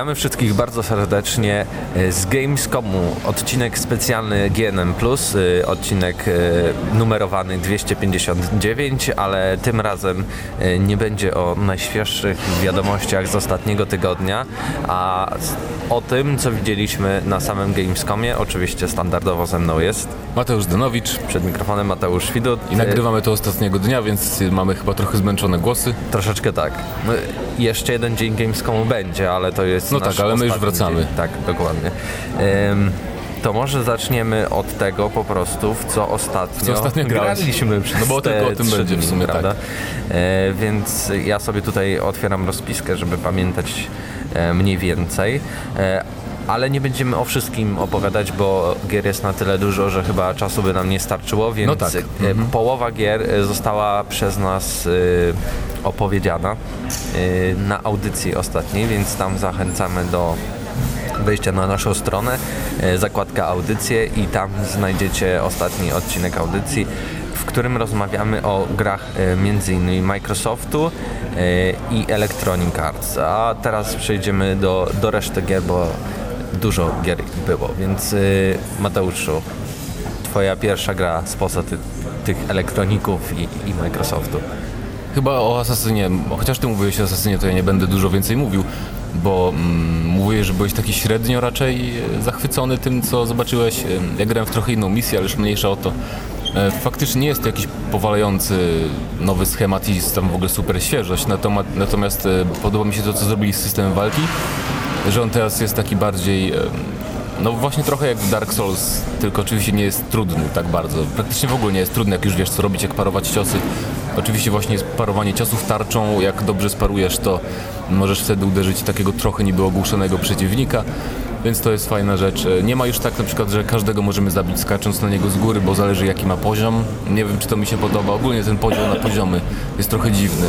Witamy wszystkich bardzo serdecznie e, z Gamescomu. Odcinek specjalny GNM+, e, odcinek e, numerowany 259, ale tym razem nie będzie o najświeższych wiadomościach z ostatniego tygodnia, a o tym, co widzieliśmy na samym Gamescomie. Oczywiście standardowo ze mną jest Mateusz Danowicz. Przed mikrofonem Mateusz Widut. I nagrywamy to ostatniego dnia, więc mamy chyba trochę zmęczone głosy. Troszeczkę tak. No, jeszcze jeden dzień Gamescomu będzie, ale to jest No tak, ale my już wracamy. Dzień. Tak, dokładnie. Um, to może zaczniemy od tego po prostu, w co ostatnio, co ostatnio graliśmy przez No bo tylko o tym będzie w sumie, prawda? Tak. E, więc ja sobie tutaj otwieram rozpiskę, żeby pamiętać e, mniej więcej. E, ale nie będziemy o wszystkim opowiadać, bo gier jest na tyle dużo, że chyba czasu by nam nie starczyło, więc no tak. E, mhm. połowa gier e, została przez nas e, opowiedziana na audycji ostatniej, więc tam zachęcamy do wejścia na naszą stronę, zakładka audycje i tam znajdziecie ostatni odcinek audycji, w którym rozmawiamy o grach m.in. Microsoftu i Electronic Arts. A teraz przejdziemy do, do reszty gier, bo dużo gier było, więc y, Mateuszu, twoja pierwsza gra spoza ty, tych elektroników i, i Microsoftu. Chyba o Asasynie, chociaż ty mówiłeś o Asasynie, to ja nie będę dużo więcej mówił, bo mm, że byłeś taki średnio raczej e, zachwycony tym, co zobaczyłeś. E, ja grałem w trochę inną misję, ale już mniejsza o to. E, faktycznie nie jest to jakiś powalający nowy schemat i tam w ogóle super świeżość, natomiast, natomiast podoba mi się to, co zrobili z systemem walki że on teraz jest taki bardziej no właśnie trochę jak Dark Souls, tylko oczywiście nie jest trudny tak bardzo. Praktycznie w ogóle nie jest trudny, jak już wiesz co robić, jak parować ciosy. Oczywiście właśnie jest parowanie ciosów tarczą, jak dobrze sparujesz to możesz wtedy uderzyć takiego trochę niby ogłuszonego przeciwnika więc to jest fajna rzecz. Nie ma już tak na przykład, że każdego możemy zabić skacząc na niego z góry, bo zależy jaki ma poziom. Nie wiem, czy to mi się podoba. Ogólnie ten podział na poziomy jest trochę dziwny.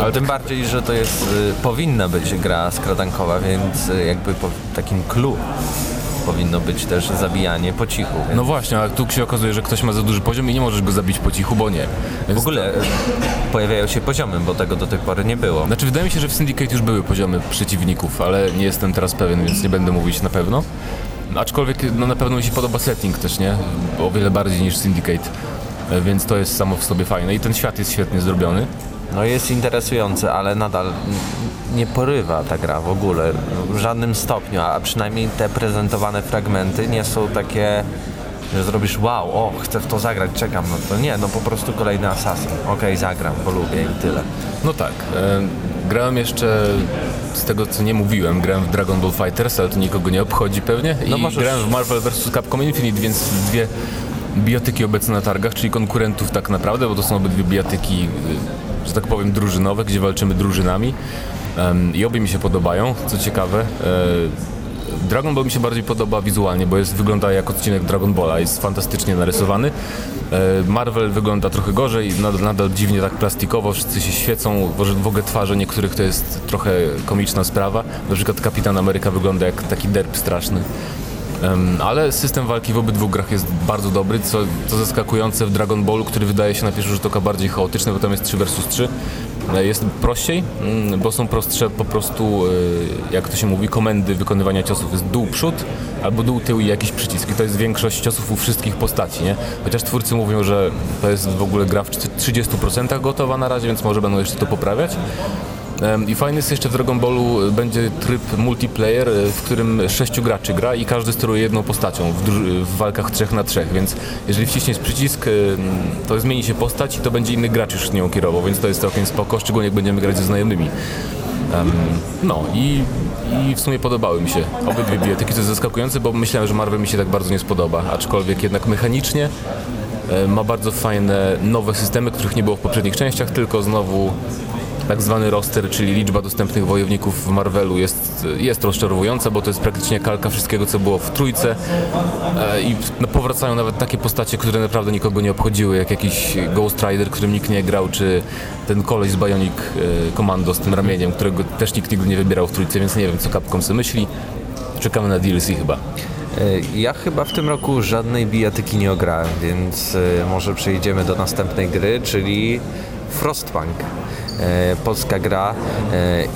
Ale tym bardziej, że to jest, y, powinna być gra skradankowa, więc y, jakby takim clue powinno być też zabijanie po cichu. Więc... No właśnie, ale tu się okazuje, że ktoś ma za duży poziom i nie możesz go zabić po cichu, bo nie. Więc w ogóle to... pojawiają się poziomy, bo tego do tej pory nie było. Znaczy wydaje mi się, że w Syndicate już były poziomy przeciwników, ale nie jestem teraz pewien, więc nie będę mówić na pewno. Aczkolwiek no, na pewno mi się podoba setting też, nie? O wiele bardziej niż Syndicate. Więc to jest samo w sobie fajne i ten świat jest świetnie zrobiony. No jest interesujący, ale nadal nie porywa ta gra w ogóle, w żadnym stopniu, a przynajmniej te prezentowane fragmenty nie są takie, że zrobisz wow, o, chcę w to zagrać, czekam, no to nie, no po prostu kolejny Assassin, okej, okay, zagram, bo lubię i tyle. No tak, e, grałem jeszcze z tego co nie mówiłem, grałem w Dragon Ball Fighters, ale to nikogo nie obchodzi pewnie no i możesz... grałem w Marvel vs. Capcom Infinite, więc dwie biotyki obecne na targach, czyli konkurentów tak naprawdę, bo to są obydwie biotyki że tak powiem, drużynowe, gdzie walczymy drużynami. I obie mi się podobają, co ciekawe. E, Dragon Ball mi się bardziej podoba wizualnie, bo jest, wygląda jak odcinek Dragon Balla, jest fantastycznie narysowany. E, Marvel wygląda trochę gorzej, nadal, nadal dziwnie tak plastikowo, wszyscy się świecą, w ogóle twarze niektórych to jest trochę komiczna sprawa. Na przykład Kapitan Ameryka wygląda jak taki derp straszny. Ale system walki w obydwu grach jest bardzo dobry, co, co zaskakujące w Dragon Ballu, który wydaje się na pierwszy rzut oka bardziej chaotyczny, bo tam jest 3 versus 3. Jest prościej, mm, bo są prostsze po prostu, e, jak to się mówi, komendy wykonywania ciosów. Jest dół przód albo dół tył i jakiś przycisk. I to jest większość ciosów u wszystkich postaci, nie? Chociaż twórcy mówią, że to jest w ogóle gra w 30% gotowa na razie, więc może będą jeszcze to poprawiać. I fajny jest jeszcze w Dragon Ballu będzie tryb multiplayer, e, w którym sześciu graczy gra i każdy steruje jedną postacią w, w walkach trzech na trzech, więc jeżeli wciśniesz przycisk, e, to zmieni się postać i to będzie inny gracz już nią kierował, więc to jest całkiem spoko, szczególnie jak będziemy grać ze znajomymi. Um, no i, i w sumie podobały mi się obydwie bibliotyki, to jest zaskakujące, bo myślałem, że Marvel mi się tak bardzo nie spodoba, aczkolwiek jednak mechanicznie e, ma bardzo fajne nowe systemy, których nie było w poprzednich częściach, tylko znowu tak zwany roster, czyli liczba dostępnych wojowników w Marvelu jest, jest rozczarowująca, bo to jest praktycznie kalka wszystkiego, co było w trójce e, i no, powracają nawet takie postacie, które naprawdę nikogo nie obchodziły, jak jakiś Ghost Rider, którym nikt nie grał, czy ten koleś z Bionic e, Commando z tym ramieniem, którego też nikt nigdy nie wybierał w trójce, więc nie wiem, co Capcom sobie myśli. Czekamy na DLC chyba. Ja chyba w tym roku żadnej bijatyki nie ograłem, więc może przejdziemy do następnej gry, czyli Frostpunk. Polska gra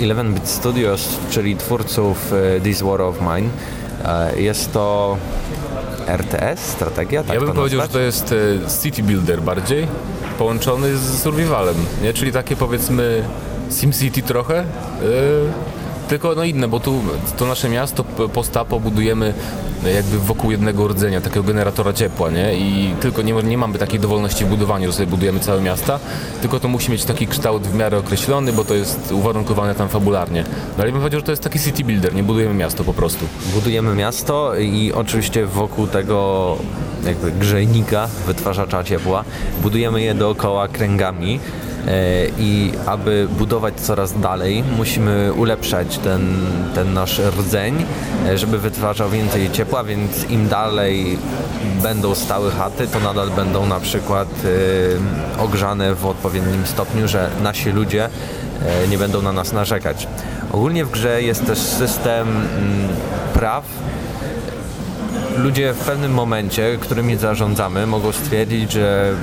11-bit Studios, czyli twórców This War of Mine. Jest to RTS, strategia? Tak ja bym powiedział, że to jest City Builder bardziej, połączony z survivalem, nie? czyli takie powiedzmy SimCity trochę, tylko no inne, bo tu to nasze miasto postapo budujemy jakby wokół jednego rdzenia, takiego generatora ciepła, nie? I tylko nie, nie mamy takiej dowolności w budowaniu, że sobie budujemy całe miasta, tylko to musi mieć taki kształt w miarę określony, bo to jest uwarunkowane tam fabularnie. No ale bym powiedział, że to jest taki city builder, nie budujemy miasto po prostu. Budujemy miasto i oczywiście wokół tego jakby grzejnika, wytwarzacza ciepła, budujemy je dookoła kręgami, E, i aby budować coraz dalej, musimy ulepszać ten, ten nasz rdzeń, e, żeby wytwarzał więcej ciepła, więc im dalej będą stały chaty, to nadal będą na przykład e, ogrzane w odpowiednim stopniu, że nasi ludzie nie będą na nas narzekać. Ogólnie w grze jest też system mm, praw ludzie w pewnym momencie, którymi zarządzamy, mogą stwierdzić, że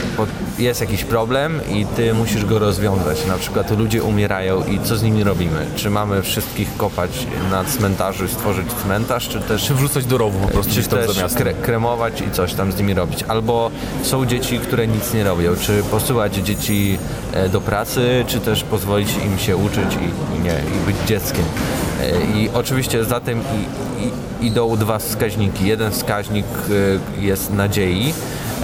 jest jakiś problem i ty musisz go rozwiązać. Na przykład ludzie umierają i co z nimi robimy? Czy mamy wszystkich kopać na cmentarzu i stworzyć cmentarz, czy też... Czy wrzucać do rowu po prostu czy też kre kremować i coś tam z nimi robić. Albo są dzieci, które nic nie robią. Czy posyłać dzieci e, do pracy, czy też pozwolić im się uczyć i, i nie, i być dzieckiem. E, I oczywiście za tym i, i, idą dwa wskaźniki. Jeden wskaźnik e, jest nadziei,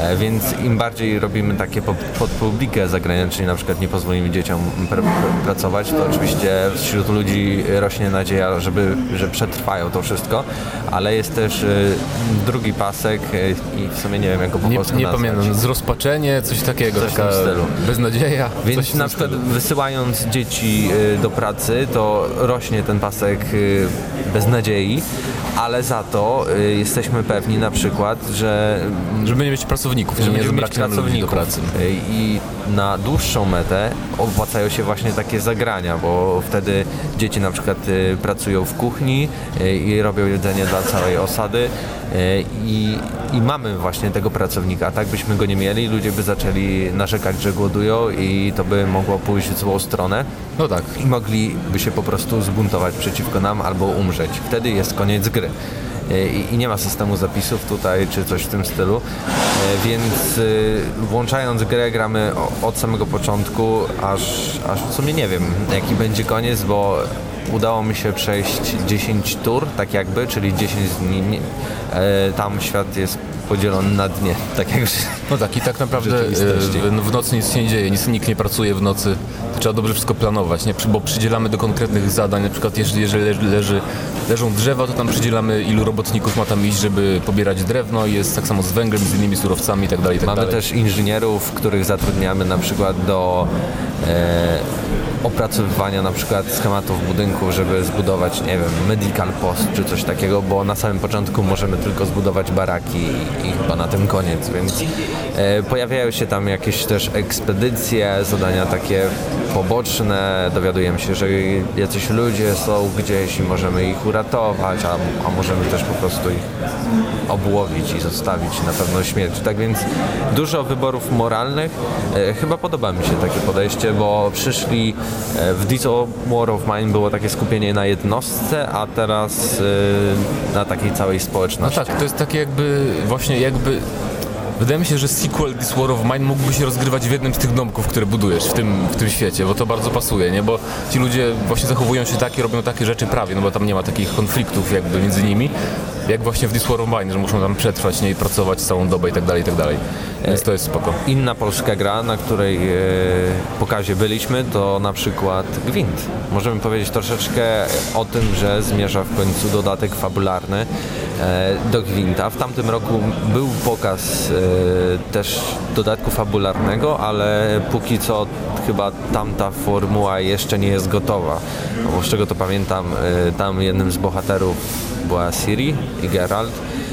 E, więc im bardziej robimy takie pod publikę zagrania, czyli na przykład nie pozwolimy dzieciom pr pracować, to oczywiście wśród ludzi rośnie nadzieja, żeby, że przetrwają to wszystko, ale jest też e, drugi pasek e, i w sumie nie wiem jak go po nie, polsku Nie nazwać. pamiętam, zrozpaczenie, coś takiego, coś taka stylu. beznadzieja. Więc na przykład wysyłając dzieci do pracy, to rośnie ten pasek beznadziei, ale za to jesteśmy pewni na przykład, że... Żeby nie mieć pracowników pracowników, że nie mieć pracowników do pracy. I na dłuższą metę opłacają się właśnie takie zagrania, bo wtedy dzieci na przykład y, pracują w kuchni y, i robią jedzenie dla całej osady y, i, i mamy właśnie tego pracownika. A tak byśmy go nie mieli, ludzie by zaczęli narzekać, że głodują i to by mogło pójść w złą stronę. No tak. I mogliby się po prostu zbuntować przeciwko nam albo umrzeć. Wtedy jest koniec gry. E, i, nie ma systemu zapisów tutaj czy coś w tym stylu, e, więc e, włączając grę gramy od samego początku, aż, aż w sumie nie wiem jaki będzie koniec, bo udało mi się przejść 10 tur, tak jakby, czyli 10 dni. Tam świat jest podzielony na dnie, tak jak No tak i tak naprawdę w nocy nic się nie dzieje, nic, nikt nie pracuje w nocy. Trzeba dobrze wszystko planować, nie? bo przydzielamy do konkretnych zadań, na przykład jeżeli, jeżeli leży, leżą drzewa, to tam przydzielamy ilu robotników ma tam iść, żeby pobierać drewno i jest tak samo z węglem, z innymi surowcami itd. Tak Mamy dalej. też inżynierów, których zatrudniamy na przykład do e, opracowywania na przykład schematów budynków, żeby zbudować, nie wiem, medical post czy coś takiego, bo na samym początku możemy tylko zbudować baraki i, chyba na tym koniec, więc e, pojawiają się tam jakieś też ekspedycje, zadania takie poboczne, dowiadujemy się, że jacyś ludzie są gdzieś i możemy ich uratować, a, a możemy też po prostu ich obłowić i zostawić na pewno śmierć. Tak więc dużo wyborów moralnych. E, chyba podoba mi się takie podejście, bo przyszli e, w This War of Mine było takie skupienie na jednostce, a teraz na takiej całej społeczności. No tak, to jest takie jakby właśnie jakby Wydaje mi się, że sequel This War of Mine mógłby się rozgrywać w jednym z tych domków, które budujesz w tym, w tym świecie, bo to bardzo pasuje, nie? Bo ci ludzie właśnie zachowują się tak i robią takie rzeczy prawie, no bo tam nie ma takich konfliktów jakby między nimi, jak właśnie w This War of Mine, że muszą tam przetrwać, nie? I pracować całą dobę i tak dalej, i tak dalej. Więc to jest spoko. Inna polska gra, na której e, pokazie byliśmy, to na przykład Gwint. Możemy powiedzieć troszeczkę o tym, że zmierza w końcu dodatek fabularny do Gwinta. W tamtym roku był pokaz e, też dodatku fabularnego, ale póki co chyba tamta formuła jeszcze nie jest gotowa. Z czego to pamiętam, e, tam jednym z bohaterów była Siri i Geralt e,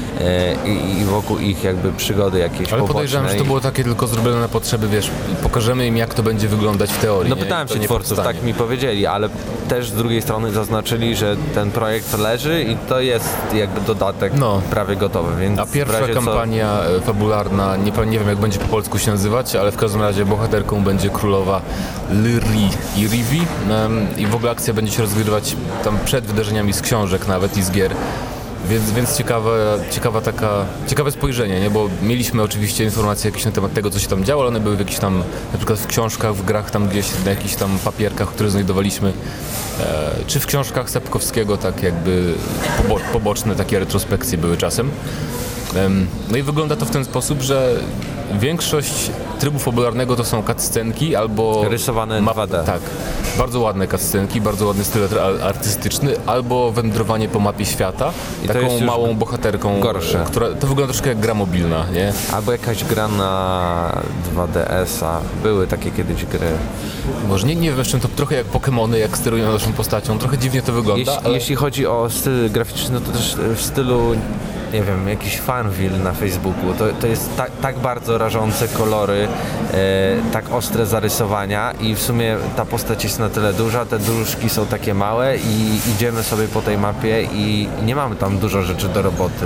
i, i wokół ich jakby przygody jakieś Ale poboczne. podejrzewam, że to było takie tylko zrobione na potrzeby, wiesz, pokażemy im jak to będzie wyglądać w teorii. No nie? pytałem się twórców, powstanie. tak mi powiedzieli, ale też z drugiej strony zaznaczyli, że ten projekt leży i to jest jakby dodatek No. prawie gotowy, więc A pierwsza razie co- kampania e, fabularna, nie, nie wiem jak będzie po polsku się nazywać, ale w każdym razie bohaterką będzie królowa Lyri i Rivi em, i w ogóle akcja będzie się rozgrywać tam przed wydarzeniami z książek nawet i z gier. Więc, więc ciekawe, ciekawa taka, ciekawe spojrzenie, nie? bo mieliśmy oczywiście informacje jakieś na temat tego, co się tam działo, ale one były w jakichś tam, na przykład w książkach, w grach tam gdzieś, na jakichś tam papierkach, które znajdowaliśmy, e, czy w książkach Sapkowskiego, tak jakby pobo- poboczne takie retrospekcje były czasem. Em, No i wygląda to w ten sposób, że większość trybu fabularnego to są cutscenki albo... Rysowane 2D. Tak. Bardzo ładne cutscenki, bardzo ładny styl ar- artystyczny, albo wędrowanie po mapie świata, I taką małą bohaterką, gorsze. która to wygląda troszkę jak gra mobilna, nie? Albo jakaś gra na 2DS-a. Były takie kiedyś gry. Może nie, nie wiem, to trochę jak Pokémony, jak sterują naszą postacią, trochę dziwnie to wygląda, Jeśli, ale... jeśli chodzi o styl graficzny, no to też w stylu, nie wiem, jakiś Farmville na Facebooku. To, to jest tak, tak bardzo rażące kolory, e, tak ostre zarysowania i w sumie ta postać jest na tyle duża, te dróżki są takie małe i idziemy sobie po tej mapie i nie mamy tam dużo rzeczy do roboty.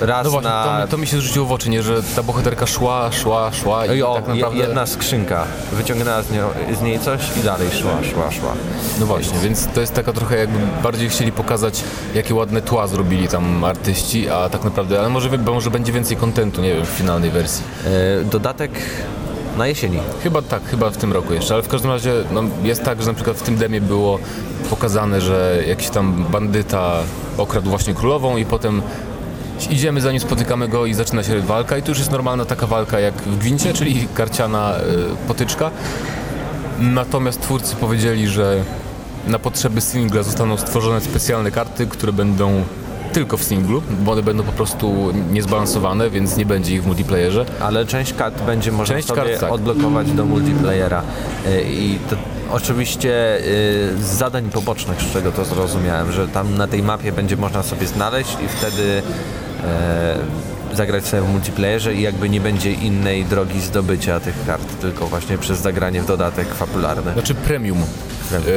Raz No właśnie, na... to, mi- to mi się zrzuciło w oczy, nie, że ta bohaterka szła, szła, szła i I o, tak naprawdę... je- jedna skrzynka. Wyciągnęła z, nią, z niej coś i dalej szła, szła, szła. No właśnie, więc to jest taka trochę jakby bardziej chcieli pokazać, jakie ładne tła zrobili tam artyści, a tak naprawdę, ale może, bo może będzie więcej kontentu, nie wiem, w finalnej wersji. E, dodatek na jesieni. Chyba tak, chyba w tym roku jeszcze, ale w każdym razie no, jest tak, że na przykład w tym demie było pokazane, że jakiś tam bandyta okradł właśnie królową i potem idziemy za nim, spotykamy go i zaczyna się walka i to już jest normalna taka walka jak w Gwincie, czyli karciana y, potyczka. Natomiast twórcy powiedzieli, że na potrzeby singla zostaną stworzone specjalne karty, które będą tylko w singlu, bo one będą po prostu niezbalansowane, więc nie będzie ich w multiplayerze. Ale część kart będzie można Część sobie kart, tak. odblokować do multiplayera. Y, I to oczywiście y, z zadań pobocznych, z czego to zrozumiałem, że tam na tej mapie będzie można sobie znaleźć i wtedy e, zagrać sobie w multiplayerze i jakby nie będzie innej drogi zdobycia tych kart, tylko właśnie przez zagranie w dodatek fabularny. Znaczy premium.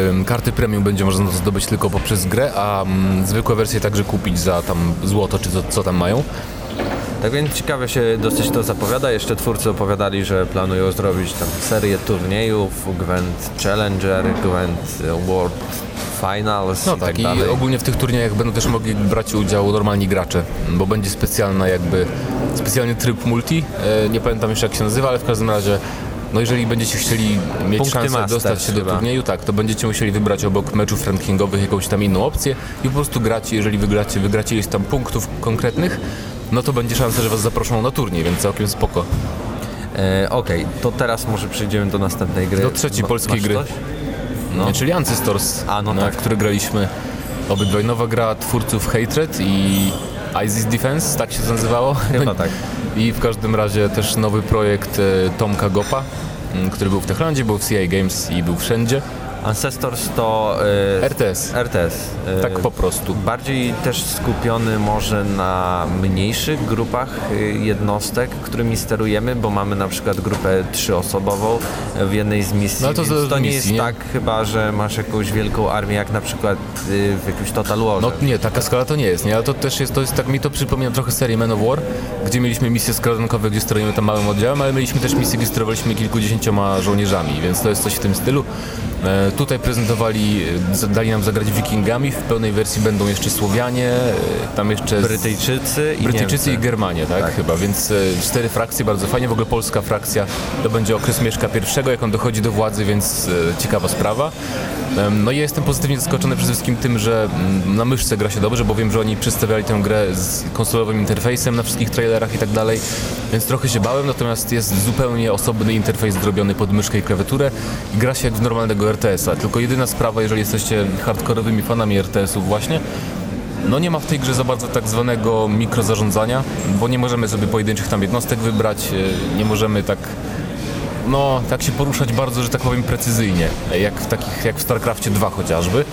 Ym, Karty premium będzie można zdobyć tylko poprzez grę, a mm, zwykłe wersje także kupić za tam złoto, czy co, co tam mają. Tak więc ciekawe się dosyć to zapowiada. Jeszcze twórcy opowiadali, że planują zrobić tam serię turniejów, Gwent Challenger, Gwent World Finals No i tak, tak i dalej. ogólnie w tych turniejach będą też mogli brać udział normalni gracze, bo będzie specjalna jakby, specjalny tryb multi, e, nie pamiętam jeszcze jak się nazywa, ale w każdym razie no jeżeli będziecie chcieli mieć Punkty szansę Masters dostać się do chyba. turnieju, tak, to będziecie musieli wybrać obok meczów rankingowych jakąś tam inną opcję i po prostu gracie, jeżeli wygracie, wygracie ileś tam punktów konkretnych, no to będzie szansa, że was zaproszą na turniej, więc całkiem spoko. E, Okej, to teraz może przejdziemy do następnej gry. Do trzeciej Ma- polskiej masz gry. Coś? No. Czyli Ancestors, A, no na tak. który graliśmy obydwaj. Nowa gra twórców Hatred i ISIS Defense, tak się to nazywało. Chyba tak. I w każdym razie też nowy projekt e, Tomka Gopa, m, który był w Techlandzie, był w CI Games i był wszędzie. Ancestors to e, RTS. RTS. e, Tak po prostu. Bardziej też skupiony może na mniejszych grupach y, jednostek, którymi sterujemy, bo mamy na przykład grupę trzyosobową w jednej z misji. No, to to nie misji, jest nie? tak chyba, że masz jakąś wielką armię, jak na przykład y, w jakimś Total Warze. No nie, taka skala to nie jest, nie? Ale to też jest, to jest tak, mi to przypomina trochę serię Man of War, gdzie mieliśmy misje skradankowe, gdzie sterujemy tam małym oddziałem, ale mieliśmy też misje, gdzie sterowaliśmy kilkudziesięcioma żołnierzami, więc to jest coś w tym stylu. Tutaj prezentowali, e, dali nam zagrać wikingami, w pełnej wersji będą jeszcze Słowianie, e, tam jeszcze... Brytyjczycy i Brytyjczycy Niemcy. i Germanie, tak, Tak. chyba, więc e, cztery frakcje, bardzo fajnie, w ogóle polska frakcja, to będzie okres Mieszka I, jak on dochodzi do władzy, więc ciekawa sprawa. No i ja jestem pozytywnie zaskoczony przede wszystkim tym, że mm, na myszce gra się dobrze, bo wiem, że oni przedstawiali tę grę z konsolowym interfejsem na wszystkich trailerach i tak dalej, więc trochę się bałem, natomiast jest zupełnie osobny interfejs zrobiony pod myszkę i klawiaturę i gra się jak w normalnego RTS-a, tylko jedyna sprawa, jeżeli jesteście hardkorowymi fanami RTS-ów właśnie, no nie ma w tej grze za bardzo tak zwanego mikrozarządzania, bo nie możemy sobie pojedynczych tam jednostek wybrać, e, nie możemy tak no, tak się poruszać bardzo, że tak powiem, precyzyjnie, jak w takich, jak w StarCraftie 2 chociażby,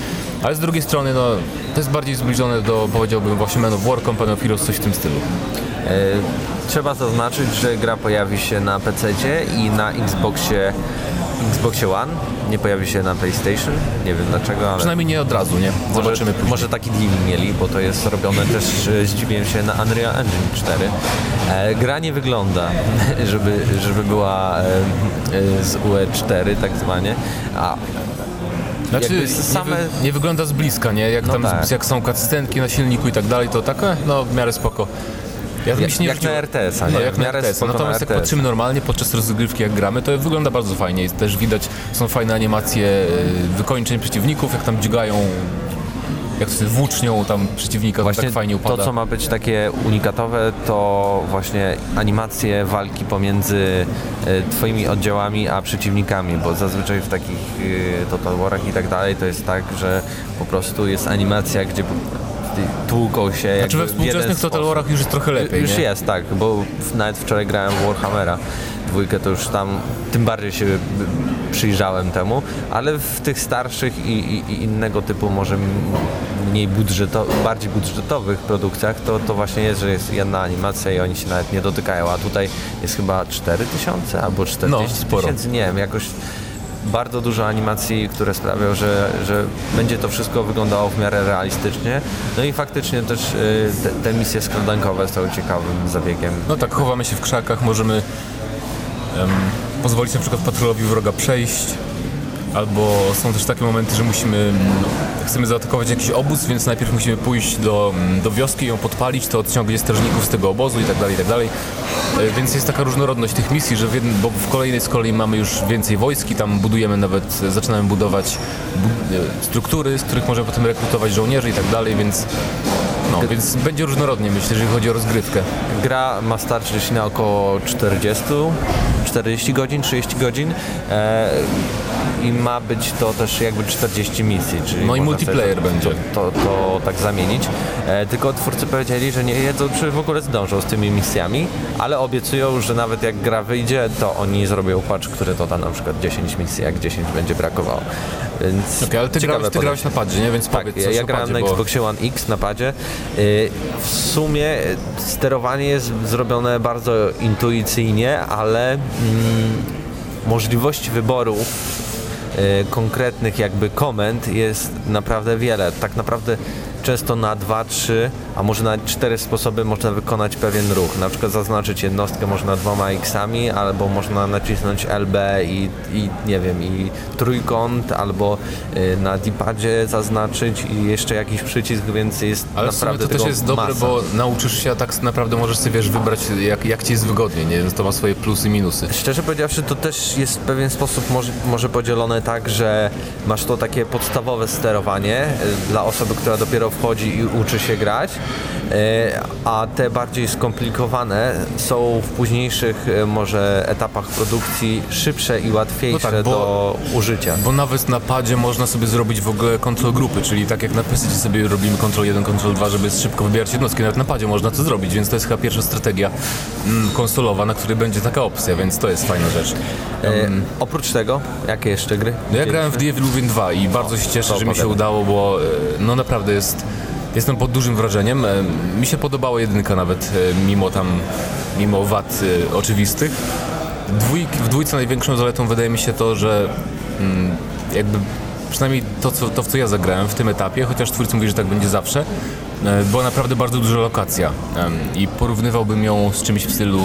Ale z drugiej strony, no, to jest bardziej zbliżone do, powiedziałbym, właśnie Man of War, Company of Heroes, coś w tym stylu. E, trzeba zaznaczyć, że gra pojawi się na PC i na Xboxie, Xboxie One. Nie pojawi się na PlayStation. Nie wiem dlaczego, ale. Przynajmniej nie od razu, nie? Zobaczymy może, może taki deal mieli, bo to jest robione też, zdziwiłem się, na Unreal Engine 4. E, gra nie wygląda, żeby, żeby była e, e, z UE4 tak zwanie, a Znaczy, same- nie, nie wygląda z bliska, nie? Jak No tam, tak. jak są cutscenki na silniku i tak dalej, to tak, e, no w miarę spoko. Ja Jak- jak na RTS-a, No, nie? jak W na RTS. na Natomiast jak RTS. patrzymy normalnie podczas rozgrywki, jak gramy, to wygląda bardzo fajnie. Jest też widać, są fajne animacje e, wykończeń przeciwników, jak tam dźgają, jak sobie włócznią tam przeciwnika, to Właśnie tak fajnie upada. to, co ma być takie unikatowe, to właśnie animacje walki pomiędzy e, twoimi oddziałami a przeciwnikami, bo zazwyczaj w takich e, Total Warach i tak dalej to jest tak, że po prostu jest animacja, gdzie tłuką się Znaczy we współczesnych Total. Warach już jest trochę lepiej, Już nie? jest, tak, bo nawet wczoraj grałem w Warhammera dwójkę, to już tam tym bardziej się przyjrzałem temu, ale w tych starszych i, i, i innego typu może mniej budżeto, bardziej budżetowych produkcjach to, to właśnie jest, że jest jedna animacja i oni się nawet nie dotykają, a tutaj jest chyba 4000 albo 40 No, tysięcy, nie wiem, jakoś bardzo dużo animacji, które sprawią, że, że będzie to wszystko wyglądało w miarę realistycznie. No i faktycznie też y, te, te misje skradankowe są ciekawym zabiegiem. No tak, chowamy się w krzakach, możemy em, pozwolić na przykład patrolowi wroga przejść, albo są też takie momenty, że musimy, no, chcemy zaatakować jakiś obóz, więc najpierw musimy pójść do, do wioski i ją podpalić, to odciągnie strażników z tego obozu i tak dalej, i tak dalej. E, Więc jest taka różnorodność tych misji, że w jednym, bo w kolejnej z kolei mamy już więcej wojski, tam budujemy nawet, e, zaczynamy budować bu- e, struktury, z których możemy potem rekrutować żołnierzy i tak dalej, więc no, więc będzie różnorodnie myślę, jeżeli chodzi o rozgrywkę. Gra ma starczyć na około 40, 40 godzin, 30 godzin e, i ma być to też jakby 40 misji. Czyli No i multiplayer sobie będzie. To, to, to tak zamienić. E, tylko twórcy powiedzieli, że nie jedzą, czy w ogóle zdążą z tymi misjami, ale obiecują, że nawet jak gra wyjdzie, to oni zrobią patch, który to da na przykład 10 misji, jak 10 będzie brakowało. Więc Okej, ale ty, grałeś, ty grałeś na padzie, nie? Więc tak, powiedz ja, ja grałem na bo... Xboxie One X na padzie. Yy, W sumie y, sterowanie jest zrobione bardzo intuicyjnie, ale mm, możliwości wyboru y, konkretnych jakby komend jest naprawdę wiele. Tak naprawdę często na dwa, trzy, a może na cztery sposoby można wykonać pewien ruch. Na przykład zaznaczyć jednostkę można dwoma X-ami, albo można nacisnąć LB i, i nie wiem, i trójkąt, albo y, na D-padzie zaznaczyć i jeszcze jakiś przycisk, więc jest Ale naprawdę to też jest dobre, masa. bo nauczysz się, a tak naprawdę możesz sobie wiesz, wybrać jak, jak ci jest wygodnie, nie? Więc to ma swoje plusy i minusy. Szczerze powiedziawszy, to też jest w pewien sposób może, może podzielone tak, że masz to takie podstawowe sterowanie y, dla osoby, która dopiero wchodzi i uczy się grać, y, a te bardziej skomplikowane są w późniejszych y, może etapach produkcji szybsze i łatwiejsze No tak, bo- do użycia. Bo nawet na padzie można sobie zrobić w ogóle kontrol grupy, czyli tak jak na PC sobie robimy kontrol 1, kontrol 2, żeby szybko wybierać jednostki, nawet na padzie można to zrobić, więc to jest chyba pierwsza strategia mm, konsolowa, na której będzie taka opcja, więc to jest fajna rzecz. Y, oprócz tego, jakie jeszcze gry? No ja grałem w Within 2 i bardzo się cieszę, że mi się udało, bo e, no naprawdę jest, jestem pod dużym wrażeniem. E, Mi się podobała jedynka nawet, e, mimo tam, mimo wad e, oczywistych. W dwójce największą zaletą wydaje mi się to, że mm, jakby przynajmniej to, co, to, w co ja zagrałem w tym etapie, chociaż twórcy mówi, że tak będzie zawsze, była naprawdę bardzo duża lokacja i porównywałbym ją z czymś w stylu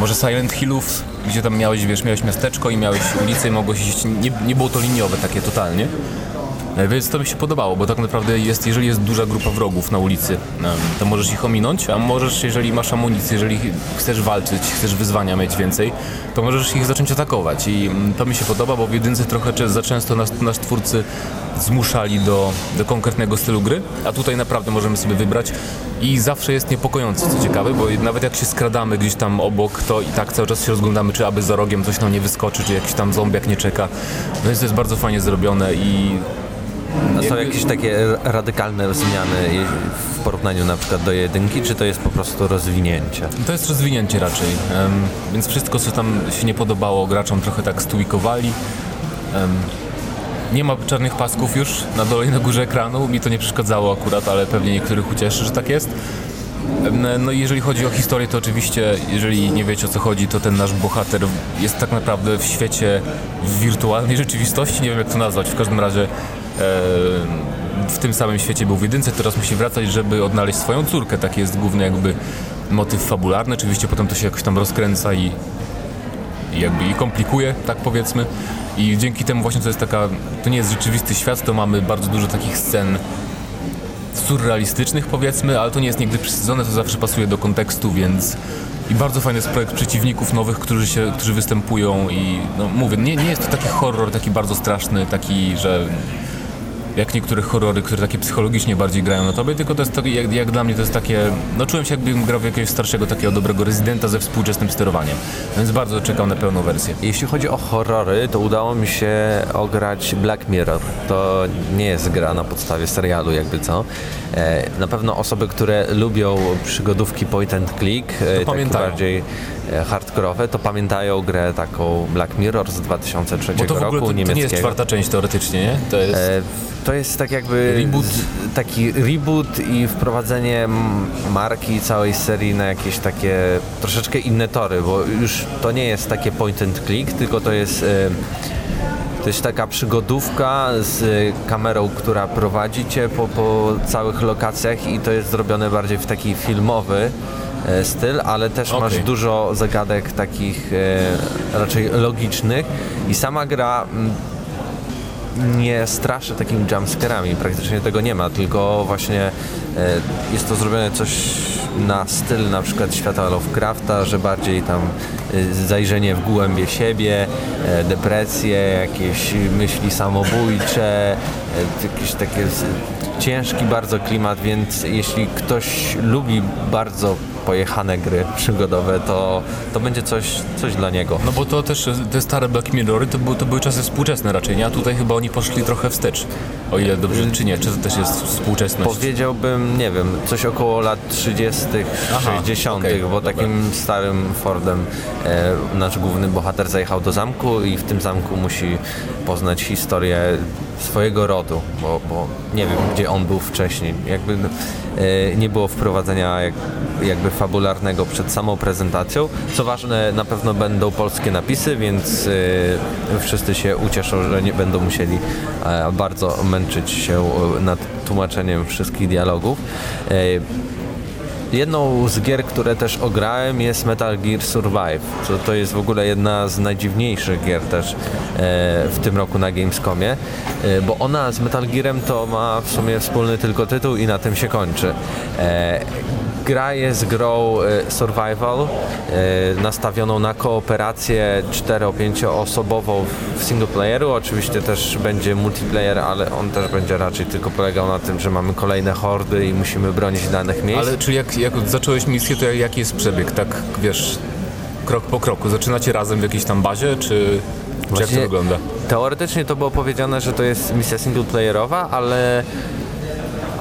może Silent Hillów, gdzie tam miałeś, wiesz, miałeś miasteczko i miałeś ulicę i mogłeś iść, nie, nie było to liniowe takie totalnie. E, Więc to mi się podobało, bo tak naprawdę jest, jeżeli jest duża grupa wrogów na ulicy, to możesz ich ominąć, a możesz, jeżeli masz amunicję, jeżeli chcesz walczyć, chcesz wyzwania mieć więcej, to możesz ich zacząć atakować i mm, to mi się podoba, bo w jedynce trochę za często nas, nas twórcy zmuszali do, do konkretnego stylu gry, a tutaj naprawdę możemy sobie wybrać i zawsze jest niepokojące, co ciekawe, bo nawet jak się skradamy gdzieś tam obok, to i tak cały czas się rozglądamy, czy aby za rogiem coś nam nie wyskoczy, czy jakiś tam zombiak nie czeka. No więc to jest bardzo fajnie zrobione i Są jakieś takie radykalne zmiany w porównaniu na przykład do jedynki, czy to jest po prostu rozwinięcie? To jest rozwinięcie raczej, więc wszystko, co tam się nie podobało graczom, trochę tak stłikowali. Em, Nie ma czarnych pasków już na dole i na górze ekranu. Mi to nie przeszkadzało akurat, ale pewnie niektórych ucieszy, że tak jest. No i jeżeli chodzi o historię, to oczywiście, jeżeli nie wiecie o co chodzi, to ten nasz bohater jest tak naprawdę w świecie w wirtualnej rzeczywistości, nie wiem jak to nazwać, w każdym razie w tym samym świecie był w jedynce, teraz musi wracać, żeby odnaleźć swoją córkę, taki jest główny jakby motyw fabularny, oczywiście potem to się jakoś tam rozkręca i, i jakby i komplikuje, tak powiedzmy. I dzięki temu właśnie to jest taka, to nie jest rzeczywisty świat, to mamy bardzo dużo takich scen surrealistycznych powiedzmy, ale to nie jest nigdy przesadzone, to zawsze pasuje do kontekstu, więc i bardzo fajny jest projekt przeciwników nowych, którzy, się, którzy występują i no mówię, nie, nie jest to taki horror taki bardzo straszny, taki, że jak niektóre horrory, które takie psychologicznie bardziej grają na tobie, tylko to jest tak, jak, jak, dla mnie to jest takie, no czułem się jakbym grał w jakiegoś starszego takiego dobrego rezydenta ze współczesnym sterowaniem, więc bardzo czekam na pełną wersję. Jeśli chodzi o horrory, to udało mi się ograć Black Mirror. To nie jest gra na podstawie serialu jakby co. E, na pewno osoby, które lubią przygodówki point and click, e, tak bardziej e, hardkorowe, to pamiętają grę taką Black Mirror z 2003 Bo to w ogóle roku to, niemieckiego. To nie jest czwarta część teoretycznie, nie? To jest... To jest tak jakby reboot. taki reboot i wprowadzenie marki całej serii na jakieś takie troszeczkę inne tory, bo już to nie jest takie point and click, tylko to jest e, to jest taka przygodówka z kamerą, która prowadzi cię po, po całych lokacjach i to jest zrobione bardziej w taki filmowy e, styl, ale też okay. masz dużo zagadek takich e, raczej logicznych i sama gra nie straszę takimi jumpscarami, praktycznie tego nie ma, tylko właśnie e, jest to zrobione coś na styl na przykład świata Lovecrafta, że bardziej tam e, zajrzenie w głębie siebie, e, depresje, jakieś myśli samobójcze, jakieś takie ciężki bardzo klimat, więc jeśli ktoś lubi bardzo pojechane gry przygodowe, to, to będzie coś, coś dla niego. No bo to też te stare Black Mirrory to, były, to były czasy współczesne raczej, nie? A tutaj chyba oni poszli trochę wstecz, o ile dobrze, czy nie? Czy to też jest współczesność? Powiedziałbym, nie wiem, coś około lat 30., Aha, 60., okay, bo dobra. takim starym Fordem e, nasz główny bohater zajechał do zamku i w tym zamku musi poznać historię swojego rodu, bo, bo nie wiem, gdzie on był wcześniej. Jakby e, nie było wprowadzenia jak, jakby fabularnego przed samą prezentacją. Co ważne, na pewno będą polskie napisy, więc e, wszyscy się ucieszą, że nie będą musieli e, bardzo męczyć się nad tłumaczeniem wszystkich dialogów. Jedną z gier, które też ograłem jest Metal Gear Survive. To, jest w ogóle jedna z najdziwniejszych gier też e, w tym roku na Gamescomie, e, bo ona z Metal Gearem to ma w sumie wspólny tylko tytuł i na tym się kończy. E, gra jest grą survival nastawioną na kooperację 4-5 osobową w single playeru. Oczywiście też będzie multiplayer, ale on też będzie raczej tylko polegał na tym, że mamy kolejne hordy i musimy bronić danych miejsc. Ale czyli jak, jak zacząłeś misję, to jaki jest przebieg? Tak wiesz, krok po kroku. Zaczynacie razem w jakiejś tam bazie, czy, czy jak to wygląda? Teoretycznie to było powiedziane, że to jest misja singleplayerowa, ale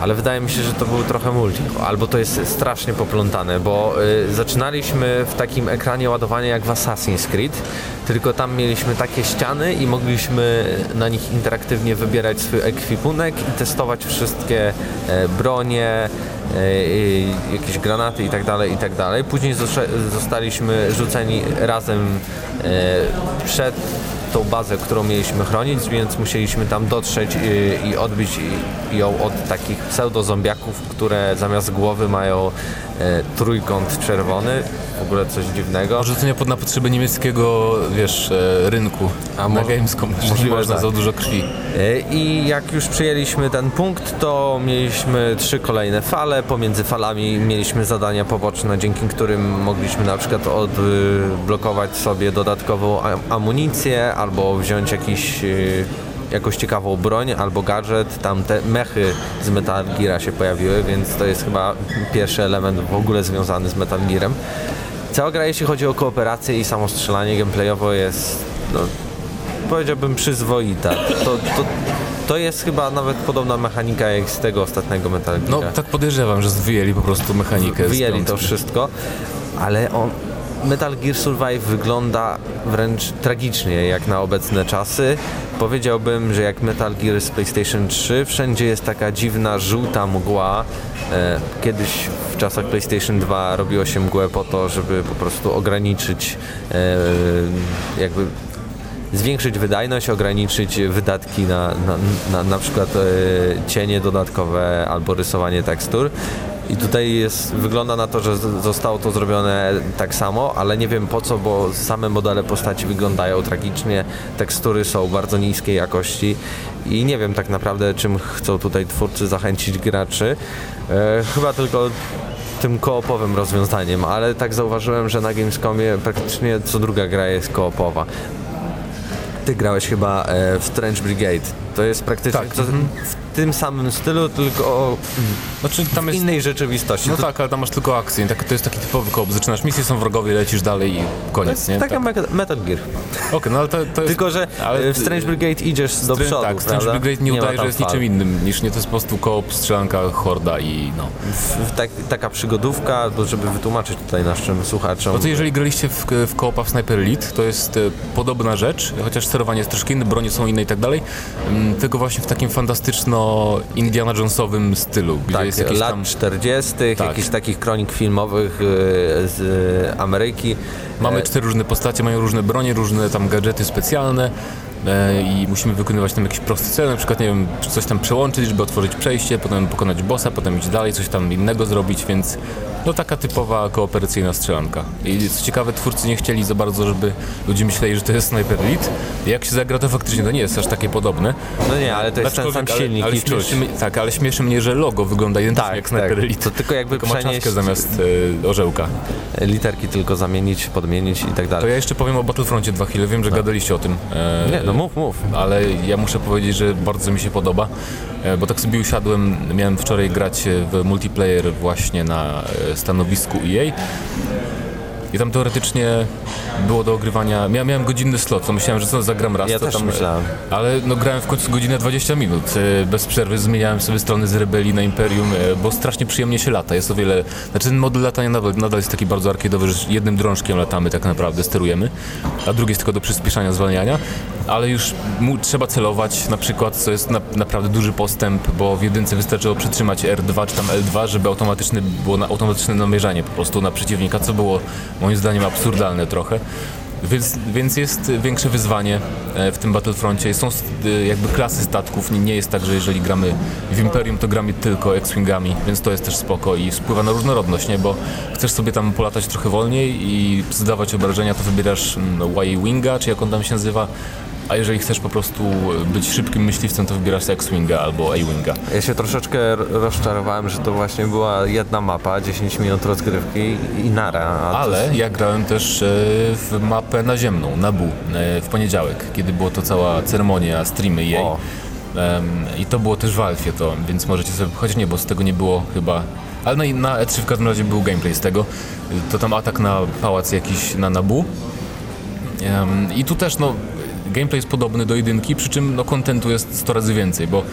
ale wydaje mi się, że to był trochę multi, albo to jest strasznie poplątane, bo y, zaczynaliśmy w takim ekranie ładowania jak w Assassin's Creed, tylko tam mieliśmy takie ściany i mogliśmy na nich interaktywnie wybierać swój ekwipunek i testować wszystkie e, bronie, jakieś granaty i tak dalej, i tak dalej. Później zostaliśmy rzuceni razem e, przed tą bazę, którą mieliśmy chronić, więc musieliśmy tam dotrzeć i, odbić ją od takich pseudo-zombiaków, które zamiast głowy mają e, trójkąt czerwony, w ogóle coś dziwnego. Może to nie pod na potrzeby niemieckiego, wiesz, e, rynku A na Gamescom, możliwe, można tak. za dużo krwi. E, I jak już przyjęliśmy ten punkt, to mieliśmy trzy kolejne fale, pomiędzy falami mieliśmy zadania poboczne, dzięki którym mogliśmy na przykład odblokować sobie dodatkową amunicję, albo wziąć jakiś jakąś ciekawą broń albo gadżet. Tam te mechy z Metal Geara się pojawiły, więc to jest chyba pierwszy element w ogóle związany z Metal Gearem. Cała gra, jeśli chodzi o kooperację i samo strzelanie gameplayowo jest, no, powiedziałbym, przyzwoita. To, to, to jest chyba nawet podobna mechanika jak z tego ostatniego Metal Geara. No, tak podejrzewam, że wyjęli po prostu mechanikę. Wyjęli to wszystko, ale on, Metal Gear Survive wygląda wręcz tragicznie jak na obecne czasy. Powiedziałbym, że jak Metal Gear z PlayStation 3, wszędzie jest taka dziwna, żółta mgła. E, kiedyś w czasach PlayStation 2 robiło się mgłę po to, żeby po prostu ograniczyć e, jakby zwiększyć wydajność, ograniczyć wydatki na na, na, na przykład e, cienie dodatkowe albo rysowanie tekstur. I tutaj jest, wygląda na to, że zostało to zrobione tak samo, ale nie wiem po co, bo same modele postaci wyglądają tragicznie, tekstury są bardzo niskiej jakości i nie wiem tak naprawdę czym chcą tutaj twórcy zachęcić graczy. E, chyba tylko tym koopowym rozwiązaniem, ale tak zauważyłem, że na Gamescomie praktycznie co druga gra jest koopowa. Ty grałeś chyba e, w Strange Brigade. To jest praktycznie Tak, to, mhm. w tym samym stylu, tylko Znaczy tam w jest... innej rzeczywistości. No To- tak, ale tam masz tylko akcję. Tak, to jest taki typowy koop. Zaczynasz misję, są wrogowie, lecisz dalej i koniec, nie? Taka Tak. Metal Gear. Okej, no ale to, to jest... Tylko, że ale- e, w Strange Brigade idziesz do przodu, tak, Strange prawda? Brigade nie, ma udaje, że jest fal. niczym innym niż nie, to jest po prostu koop, strzelanka, horda i no. W- w Tak, taka przygodówka, bo żeby wytłumaczyć tutaj naszym słuchaczom. No to jeżeli graliście w, w koopa w Sniper Elite, to jest e, podobna rzecz, chociaż sterowanie jest troszkę inne, bronie są inne i tak dalej, mm, tylko właśnie w takim fantastyczno-Indiana Jonesowym stylu, gdzie tak, jest jakieś lat tam... 40., Tak. jakichś takich kronik filmowych e, z Ameryki. Mamy E, cztery różne postacie, mają różne bronie, różne tam gadżety specjalne i musimy wykonywać tam jakieś proste cele, na przykład, nie wiem, coś tam przełączyć, żeby otworzyć przejście, potem pokonać bossa, potem iść dalej, coś tam innego zrobić, więc no taka typowa kooperacyjna strzelanka. I co ciekawe, twórcy nie chcieli za bardzo, żeby ludzie myśleli, że to jest Sniper Elite. Jak się zagra, to faktycznie to nie jest aż takie podobne. No nie, ale to jest ten sam silnik ale, ale i czuć. Tak, ale śmieszy mnie, że logo wygląda identycznie Tak, jak Sniper tak. Elite. To tylko jakby Tylko przenieść zamiast e, orzełka. literki tylko zamienić, podmienić i tak To dalej. ja jeszcze powiem o Battlefroncie dwa chwile. Wiem, że gadaliście o tym. e, Nie, no mów, mów. Ale ja muszę powiedzieć, że bardzo mi się podoba, e, bo tak sobie usiadłem, miałem wczoraj grać e, w multiplayer właśnie na e, stanowisku EA i tam teoretycznie było do ogrywania, Mia, miałem godzinny slot, to myślałem, że co zagram raz, Ja to też tam, myślałem. ale no grałem w końcu godzinę 20 minut, e, bez przerwy zmieniałem sobie strony z Rebelii na Imperium, e, bo strasznie przyjemnie się lata, jest o wiele, znaczy ten model latania nadal, nadal jest taki bardzo arcade'owy, że jednym drążkiem latamy tak naprawdę, sterujemy, a drugi jest tylko do przyspieszania, zwalniania, ale już mu, trzeba celować na przykład, co jest na, naprawdę duży postęp, bo w jedynce wystarczyło przytrzymać R2 czy tam L2, żeby automatyczne, było na, automatyczne namierzanie po prostu na przeciwnika, co było moim zdaniem absurdalne trochę. Więc, więc jest większe wyzwanie e, w tym Battlefroncie. Są e, jakby klasy statków. Nie- Nie jest tak, że jeżeli gramy w Imperium, to gramy tylko X-Wingami, więc to jest też spoko i wpływa na różnorodność, nie? Bo chcesz sobie tam polatać trochę wolniej i zdawać obrażenia, to wybierasz mm, Y-Winga, czy jak on tam się nazywa. A jeżeli chcesz po prostu być szybkim myśliwcem, to wybierasz X-Winga albo A-Winga. Ja się troszeczkę rozczarowałem, że to właśnie była jedna mapa, 10 minut rozgrywki i nara. To- Ale ja grałem też e, w mapę naziemną, Nabu, e, w poniedziałek, kiedy było to cała ceremonia, streamy jej. O. I to było też w Alfie to, więc możecie sobie, choć nie, bo z tego nie było chyba, ale na, na E3 w każdym razie był gameplay z tego. To tam atak na pałac jakiś na Nabu. Em, I tu też no, gameplay jest podobny do jedynki, przy czym no, kontentu jest 100 razy więcej, bo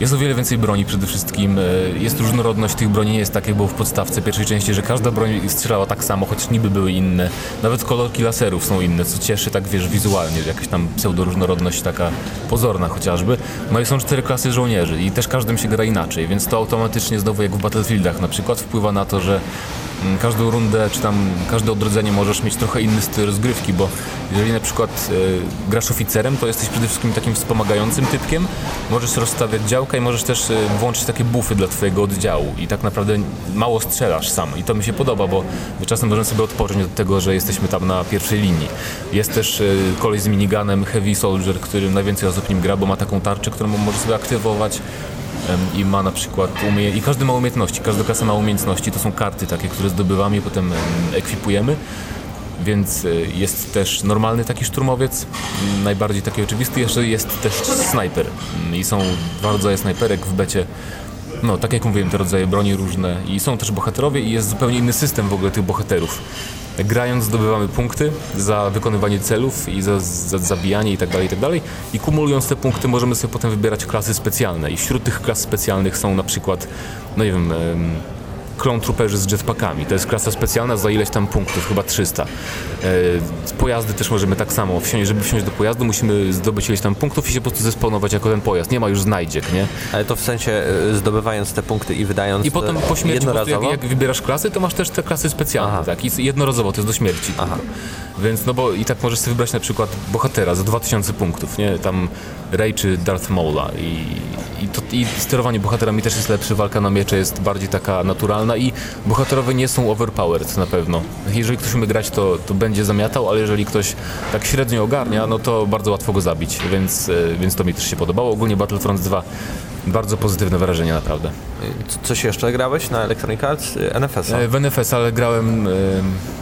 jest o wiele więcej broni przede wszystkim, e, jest różnorodność tych broni, nie jest tak jak było w podstawce pierwszej części, że każda broń strzelała tak samo, choć niby były inne. Nawet kolorki laserów są inne, co cieszy tak wiesz wizualnie, że jakaś tam pseudoróżnorodność taka pozorna chociażby. No i są cztery klasy żołnierzy i też każdym się gra inaczej, więc to automatycznie znowu jak w Battlefieldach na przykład wpływa na to, że każdą rundę, czy tam każde odrodzenie możesz mieć trochę inny styl rozgrywki, bo jeżeli na przykład e, grasz oficerem, to jesteś przede wszystkim takim wspomagającym typkiem, możesz rozstawiać działka i możesz też e, włączyć takie bufy dla twojego oddziału i tak naprawdę mało strzelasz sam i to mi się podoba, bo czasem możemy sobie odpocząć od tego, że jesteśmy tam na pierwszej linii. Jest też kolej z miniganem Heavy Soldier, który najwięcej osób nim gra, bo ma taką tarczę, którą może sobie aktywować i ma na przykład umie... i każdy ma umiejętności, każda klasa ma umiejętności, to są karty takie, które zdobywamy i potem em, ekwipujemy. Więc e, jest też normalny taki szturmowiec, najbardziej taki oczywisty, jeszcze jest też snajper i są dwa rodzaje snajperek w becie. No, tak jak mówiłem, te rodzaje broni różne i są też bohaterowie i jest zupełnie inny system w ogóle tych bohaterów. Grając zdobywamy punkty za wykonywanie celów i za, za zabijanie i tak dalej, i tak. I kumulując te punkty możemy sobie potem wybierać klasy specjalne. I wśród tych klas specjalnych są na przykład, no nie wiem, em, Clone Trooperzy z jetpackami. To jest klasa specjalna za ileś tam punktów, chyba 300. E, pojazdy też możemy tak samo wsiąść. Żeby wsiąść do pojazdu, musimy zdobyć ileś tam punktów i się po prostu zesponować jako ten pojazd. Nie ma już znajdziek, nie? Ale to w sensie y, zdobywając te punkty i wydając I potem po śmierci, po jak, jak wybierasz klasy, to masz też te klasy specjalne, Aha. tak? I jednorazowo, to jest do śmierci. Aha. Więc no bo i tak możesz sobie wybrać na przykład bohatera za 2000 punktów, nie? Tam Rey czy Darth Maula i, i, to, i sterowanie bohaterami też jest lepsze, walka na miecze jest bardziej taka naturalna i bohaterowie nie są overpowered na pewno. Jeżeli ktoś umie grać, to, to będzie zamiatał, ale jeżeli ktoś tak średnio ogarnia, no to bardzo łatwo go zabić, więc, e, więc to mi też się podobało. Ogólnie Battlefront 2 bardzo pozytywne wrażenie naprawdę. Coś jeszcze grałeś na Electronic Arts? NFS-a. E, W NFS, ale grałem, e,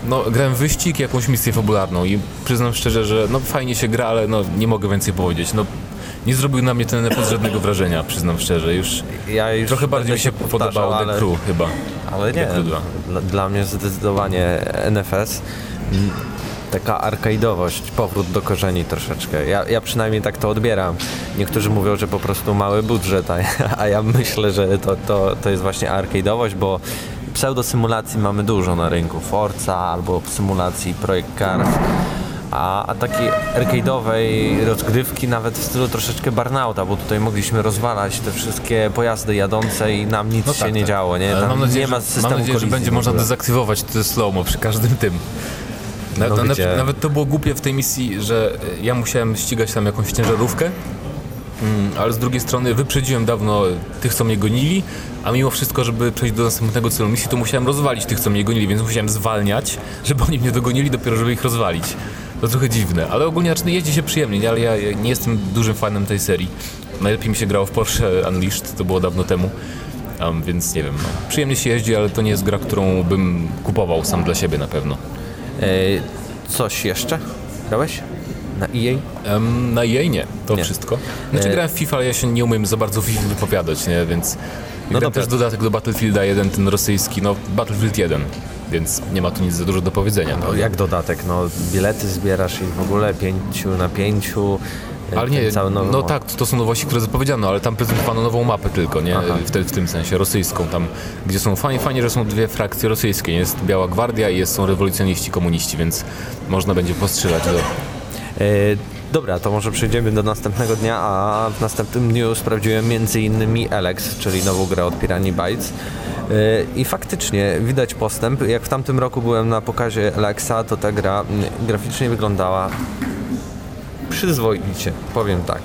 no, grałem wyścig i jakąś misję fabularną i przyznam szczerze, że no, fajnie się gra, ale no, nie mogę więcej powiedzieć. No, nie zrobił na mnie ten NFS żadnego wrażenia, przyznam szczerze. Już Ja już trochę bardziej mi się powtarzał, podobał ale... The Crew chyba. Ale nie, The Crew 2. dla, dla mnie zdecydowanie NFS. mm, Taka arkaidowość, powrót do korzeni troszeczkę. Ja, ja przynajmniej tak to odbieram. Niektórzy mówią, że po prostu mały budżet, a, a ja myślę, że to, to, to jest właśnie arkaidowość, bo pseudosymulacji mamy dużo na rynku. Forza albo symulacji Projekt Cars. A, a takiej arcade'owej rozgrywki nawet w stylu troszeczkę Burnouta, bo tutaj mogliśmy rozwalać te wszystkie pojazdy jadące i nam nic się nie działo, nie? No Tam mam nadzieję, nie ma że, systemu mam nadzieję, że będzie można dezaktywować te slow przy każdym tym. Na, No nawet to było głupie w tej misji, że e, ja musiałem ścigać tam jakąś ciężarówkę, mm, ale z drugiej strony wyprzedziłem dawno tych, co mnie gonili, a mimo wszystko, żeby przejść do następnego celu misji, to musiałem rozwalić tych, co mnie gonili, więc musiałem zwalniać, żeby oni mnie dogonili, dopiero żeby ich rozwalić. To trochę dziwne, ale ogólnie znaczy, jeździ się przyjemnie, nie? ale ja, nie jestem dużym fanem tej serii. Najlepiej mi się grało w Porsche Unleashed, to było dawno temu. Um, więc nie wiem, no. przyjemnie się jeździ, ale to nie jest gra, którą bym kupował sam dla siebie na pewno. E, coś jeszcze? Grałeś? Na EA? Em, na EA nie, to Nie. wszystko. Znaczy E- grałem w FIFA, ale ja się nie umiem za bardzo w FIFA wypowiadać, nie, więc... No dobra. też dodatek do Battlefielda 1, ten rosyjski, no Battlefield 1, więc nie ma tu nic za dużo do powiedzenia. No, jak dodatek, no bilety zbierasz i w ogóle pięciu na pięciu. e, Ale nie, no tak, to są nowości, które zapowiedziano, ale tam prezentowano nową mapę tylko, nie? W, te, w tym sensie, rosyjską tam, gdzie są fajnie, fajnie, że są dwie frakcje rosyjskie, jest Biała Gwardia i jest, są rewolucjoniści, komuniści, więc można będzie postrzelać do... E, dobra, to może przejdziemy do następnego dnia, a w następnym dniu sprawdziłem między innymi Alex, czyli nową grę od Pirani Bytes. E, I faktycznie widać postęp. Jak w tamtym roku byłem na pokazie Alexa, to ta gra graficznie wyglądała przyzwoicie, powiem tak.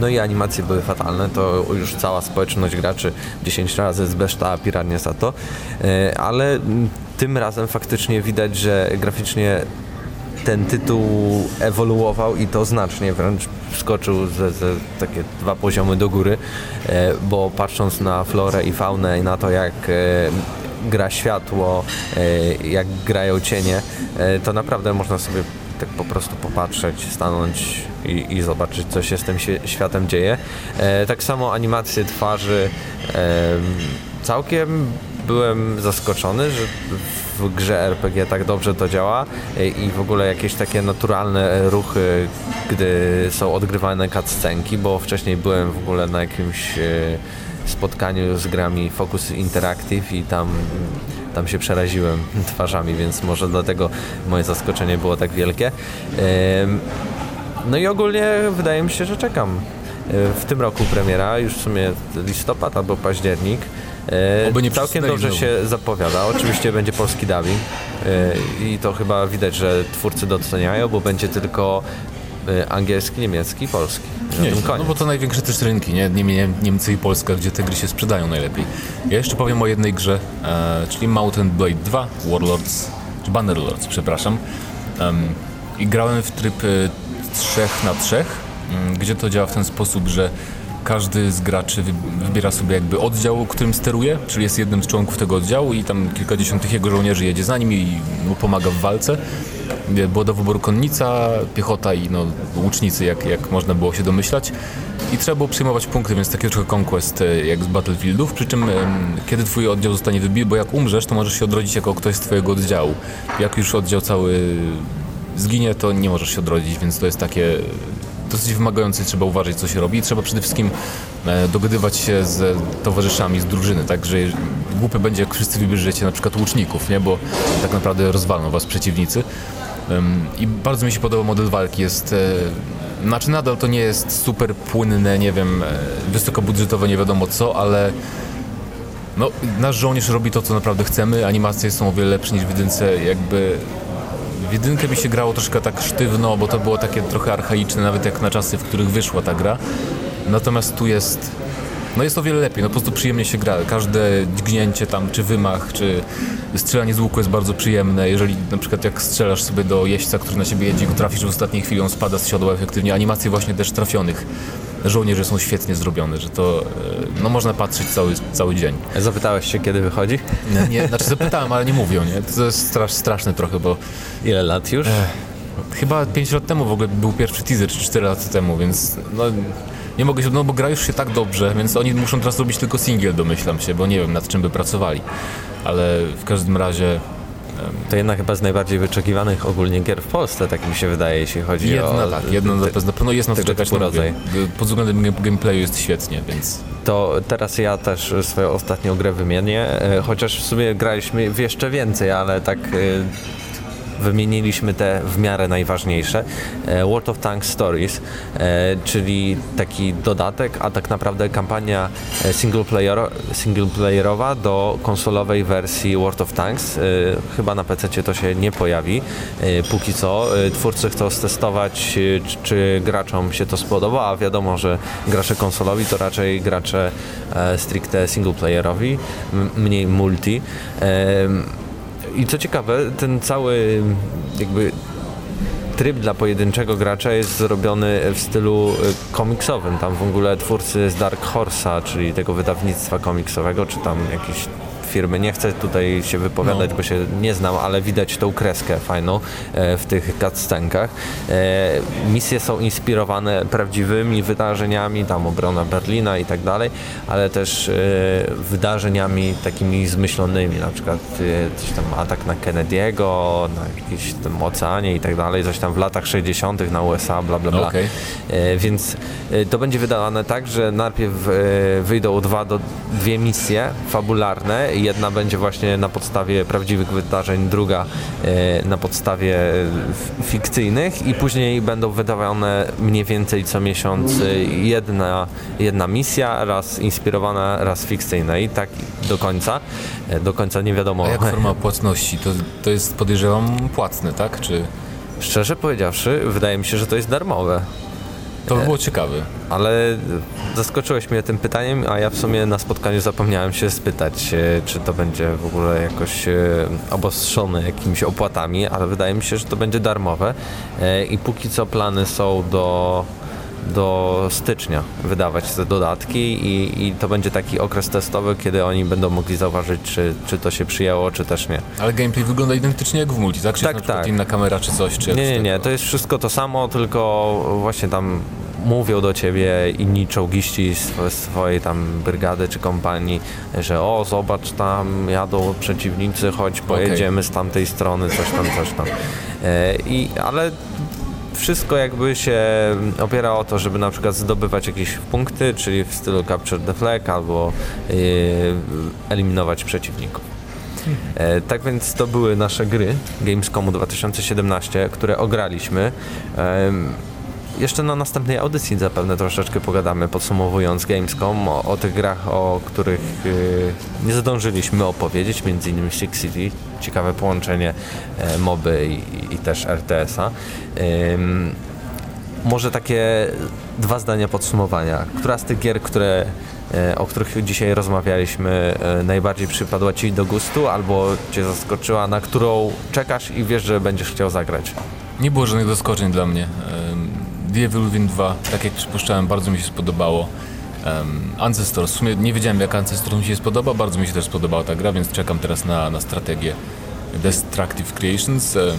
No i animacje były fatalne, to już cała społeczność graczy 10 razy zbeszta piranie za to, E, ale tym razem faktycznie widać, że graficznie ten tytuł ewoluował i to znacznie wręcz wskoczył ze, ze takie dwa poziomy do góry, e, bo patrząc na florę i faunę i na to jak e, gra światło, e, jak grają cienie, to naprawdę można sobie tak po prostu popatrzeć, stanąć i, i zobaczyć, co się z tym światem dzieje. Tak samo animacje twarzy. Całkiem byłem zaskoczony, że w grze RPG tak dobrze to działa i w ogóle jakieś takie naturalne ruchy, gdy są odgrywane cutscenki, bo wcześniej byłem w ogóle na jakimś e, spotkaniu z grami Focus Interactive i tam, tam się przeraziłem twarzami, więc może dlatego moje zaskoczenie było tak wielkie. No i ogólnie wydaje mi się, że czekam. E, W tym roku premiera, już w sumie listopad albo październik. E, Oby nie Całkiem dobrze się zapowiada. Oczywiście będzie polski dubbing e, i to chyba widać, że twórcy doceniają, bo będzie tylko e, angielski, niemiecki, polski. Nie, no bo to największe też rynki, nie? Niemcy, i Polska, gdzie te gry się sprzedają najlepiej. Ja jeszcze powiem o jednej grze, czyli Mountain Blade 2, Warlords, czy Bannerlords, przepraszam. I grałem w tryb e, 3 na 3, mm, gdzie to działa w ten sposób, że każdy z graczy wy- wybiera sobie jakby oddział, którym steruje, czyli jest jednym z członków tego oddziału i tam kilkadziesiąt tych jego żołnierzy jedzie za nim i mu pomaga w walce. E, Było do wyboru konnica, piechota i no, łucznicy, jak, jak można było się domyślać. I trzeba było przyjmować punkty, więc takie trochę conquest e, jak z Battlefieldów. Przy czym kiedy twój oddział zostanie wybity, bo jak umrzesz, to możesz się odrodzić jako ktoś z twojego oddziału. Jak już oddział cały zginie, to nie możesz się odrodzić, więc to jest takie dosyć wymagający, trzeba uważać co się robi trzeba przede wszystkim e, dogadywać się z towarzyszami z drużyny, tak, że głupie będzie jak wszyscy wybierzecie na przykład łuczników, nie, bo tak naprawdę rozwalą was przeciwnicy. I bardzo mi się podoba model walki, jest znaczy nadal to nie jest super płynne, nie wiem, wysokobudżetowe, nie wiadomo co, ale no, nasz żołnierz robi to, co naprawdę chcemy. Animacje są o wiele lepsze niż w jedynce. Jakby w jedynkę mi się grało troszkę tak sztywno, bo to było takie trochę archaiczne, nawet jak na czasy, w których wyszła ta gra. Natomiast tu jest no jest o wiele lepiej, no po prostu przyjemnie się gra. Każde dźgnięcie tam, czy wymach, czy strzelanie z łuku jest bardzo przyjemne. Jeżeli na przykład jak strzelasz sobie do jeźdźca, który na siebie jedzie go trafisz w ostatniej chwili, on spada z siodła efektywnie. Animacje właśnie też trafionych żołnierzy są świetnie zrobione, że to e, no, można patrzeć cały, cały dzień. Zapytałeś się, kiedy wychodzi? Nie, nie znaczy zapytałem, ale nie mówią, nie? To jest strasz, straszne trochę, bo... Ile lat już? chyba 5 lat temu w ogóle był pierwszy teaser, czy 4 lata temu, więc no, nie mogę się, no bo gra już się tak dobrze, więc oni muszą teraz robić tylko singiel, domyślam się, bo nie wiem nad czym by pracowali. Ale w każdym razie to jedna chyba z najbardziej wyczekiwanych ogólnie gier w Polsce, tak mi się wydaje, jeśli chodzi jedna, o... Tak, jedna na pewno jest na co czekać rodzaj. Pod względem gameplayu jest świetnie, więc... To teraz ja też swoją ostatnią grę wymienię, e, chociaż w sumie graliśmy w jeszcze więcej, ale tak e, wymieniliśmy te w miarę najważniejsze. E, World of Tanks Stories, e, czyli taki dodatek, a tak naprawdę kampania e, singleplayerowa do konsolowej wersji World of Tanks. Chyba na PC to się nie pojawi póki co. Twórcy chcą stestować, czy graczom się to spodoba, a wiadomo, że gracze konsolowi to raczej gracze stricte singleplayerowi, mniej multi. I co ciekawe, ten cały jakby tryb dla pojedynczego gracza jest zrobiony w stylu y, komiksowym. Tam w ogóle twórcy z Dark Horse'a, czyli tego wydawnictwa komiksowego, czy tam jakiś firmy. Nie chcę tutaj się wypowiadać, no. bo się nie znam, ale widać tą kreskę fajną e, w tych cutscenkach. E, misje są inspirowane prawdziwymi wydarzeniami, tam obrona Berlina i tak dalej, ale też e, wydarzeniami takimi zmyślonymi, na przykład coś tam atak na Kennedy'ego, na jakimś tym oceanie i tak dalej, coś tam w latach 60. na USA, bla bla bla. Okay. Więc to będzie wydawane tak, że najpierw wyjdą dwa do, dwie misje fabularne Jedna będzie właśnie na podstawie prawdziwych wydarzeń, druga e, na podstawie fikcyjnych i później będą wydawane mniej więcej co miesiąc e, jedna, jedna misja, raz inspirowana, raz fikcyjna i tak do końca. E, do końca nie wiadomo. A jak forma płatności? To, to jest podejrzewam płatne, tak? Czy... Szczerze powiedziawszy, wydaje mi się, że to jest darmowe. To by było ciekawe. Ale zaskoczyłeś mnie tym pytaniem, a ja w sumie na spotkaniu zapomniałem się spytać, e, czy to będzie w ogóle jakoś e, obostrzone jakimiś opłatami, ale wydaje mi się, że to będzie darmowe e, i póki co plany są do do stycznia wydawać te dodatki i, i, to będzie taki okres testowy, kiedy oni będą mogli zauważyć, czy, czy to się przyjęło, czy też nie. Ale gameplay wygląda identycznie jak w multi, tak? Czy tak, tak. inna kamera, czy coś? Czy nie, nie, nie, to jest wszystko to samo, tylko właśnie tam mówią do ciebie inni czołgiści swojej tam brygady czy kompanii, że o zobacz tam jadą przeciwnicy, chodź pojedziemy okay. z tamtej strony, coś tam, coś tam. E, I, ale wszystko jakby się opiera o to, żeby na przykład zdobywać jakieś punkty, czyli w stylu capture the flag albo yy, eliminować przeciwników. E, tak więc to były nasze gry Gamescomu 2017, które ograliśmy. E, jeszcze na następnej audycji zapewne troszeczkę pogadamy, podsumowując Gamescom, o, o tych grach, o których y, nie zdążyliśmy opowiedzieć, między innymi Six City, ciekawe połączenie e, MOBY i, i też RTS-a. może takie dwa zdania podsumowania. Która z tych gier, które, e, o których dzisiaj rozmawialiśmy, e, najbardziej przypadła Ci do gustu albo Cię zaskoczyła, na którą czekasz i wiesz, że będziesz chciał zagrać? Nie było żadnych zaskoczeń dla mnie. The Evil Within 2, tak jak przypuszczałem, bardzo mi się spodobało. Um, Ancestors, w sumie nie wiedziałem jak Ancestors mi się spodoba, bardzo mi się też spodobała ta gra, więc czekam teraz na, na strategię Destructive Creations. Um,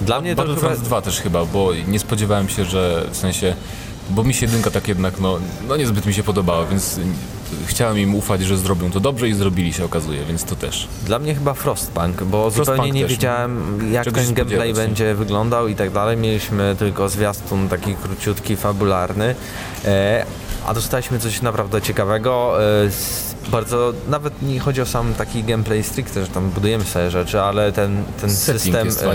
Dla mnie to Battlefront chyba... 2 też chyba, bo nie spodziewałem się, że w sensie, bo mi się jedynka tak jednak, no, no niezbyt mi się podobała, więc chciałem im ufać, że zrobią to dobrze i zrobili się okazuje, więc to też. Dla mnie chyba Frostpunk, bo Frostpunk zupełnie nie też. wiedziałem jak Czego się ten gameplay nie? będzie wyglądał i tak dalej. Mieliśmy tylko zwiastun taki króciutki, fabularny, e, a dostaliśmy coś naprawdę ciekawego. E, bardzo, nawet nie chodzi o sam taki gameplay stricte, że tam budujemy sobie rzeczy, ale ten, ten Setting system,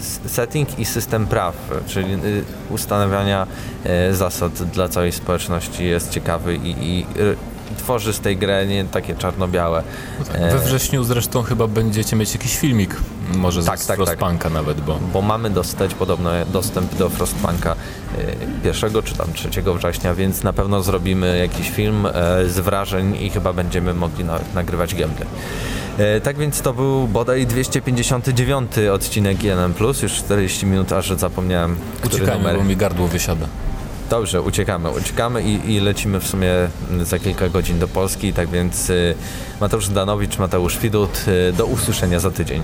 s- setting i system praw, czyli y, ustanawiania e, zasad dla całej społeczności jest ciekawy i, i y, tworzy z tej gry nie takie czarno-białe. E, We wrześniu zresztą chyba będziecie mieć jakiś filmik, może z Tak, tak, tak, Frostpunka nawet, bo bo mamy dostać podobno dostęp do Frostpunka y, 1 czy tam 3 września, więc na pewno zrobimy jakiś film e, z wrażeń i chyba będziemy mogli nagrywać gameplay. E, Tak więc to był bodaj 259 odcinek GNM+, już 40 minut, aż zapomniałem, który uciekajmy, numer. bo mi gardło wysiada. Dobrze, uciekamy, uciekamy i, i lecimy w sumie za kilka godzin do Polski, tak więc y, Mateusz Danowicz, Mateusz Widut, y, do usłyszenia za tydzień.